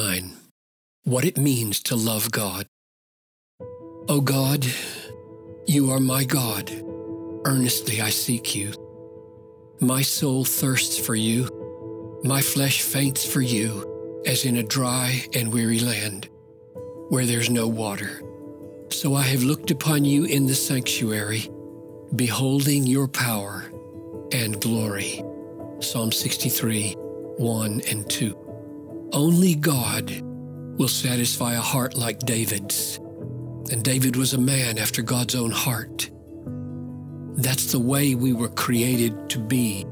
9 What it means to love God. O God, you are my God. Earnestly I seek you. My soul thirsts for you. My flesh faints for you, as in a dry and weary land, where there's no water. So I have looked upon you in the sanctuary, beholding your power and glory. Psalm 63, 1 and 2. Only God will satisfy a heart like David's. And David was a man after God's own heart. That's the way we were created to be.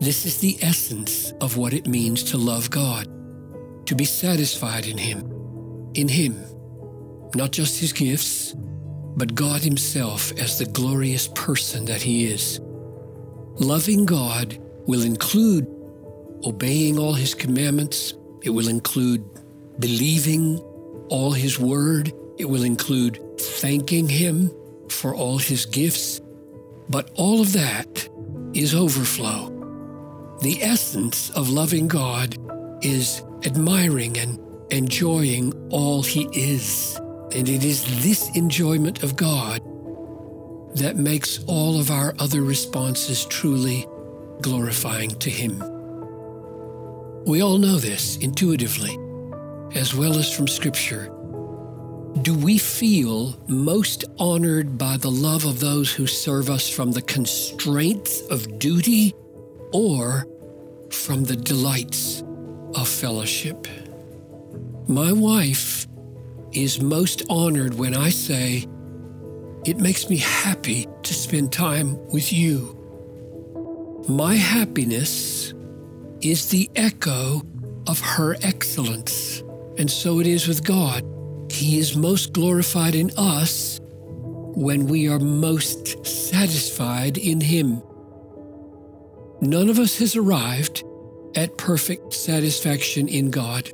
This is the essence of what it means to love God, to be satisfied in Him, in Him, not just His gifts, but God Himself as the glorious person that He is. Loving God will include obeying all His commandments, it will include believing all His word, it will include thanking Him for all His gifts, but all of that is overflow. The essence of loving God is admiring and enjoying all He is. And it is this enjoyment of God that makes all of our other responses truly glorifying to Him. We all know this intuitively, as well as from Scripture do we feel most honored by the love of those who serve us from the constraints of duty or from the delights of fellowship? My wife is most honored when I say, It makes me happy to spend time with you. My happiness is the echo of her excellence, and so it is with God. He is most glorified in us when we are most satisfied in Him. None of us has arrived at perfect satisfaction in God.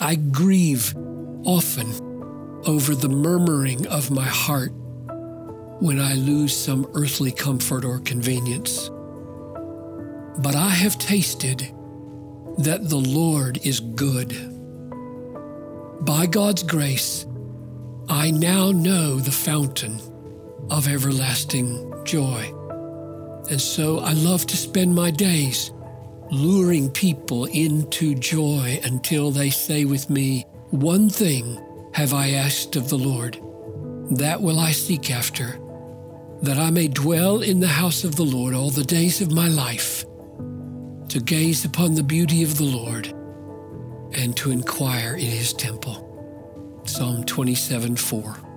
I grieve often over the murmuring of my heart when I lose some earthly comfort or convenience. But I have tasted that the Lord is good by God's grace, I now know the fountain of everlasting joy. And so I love to spend my days luring people into joy until they say with me, One thing have I asked of the Lord, that will I seek after, that I may dwell in the house of the Lord all the days of my life, to gaze upon the beauty of the Lord and to inquire in his temple. Psalm 27 4.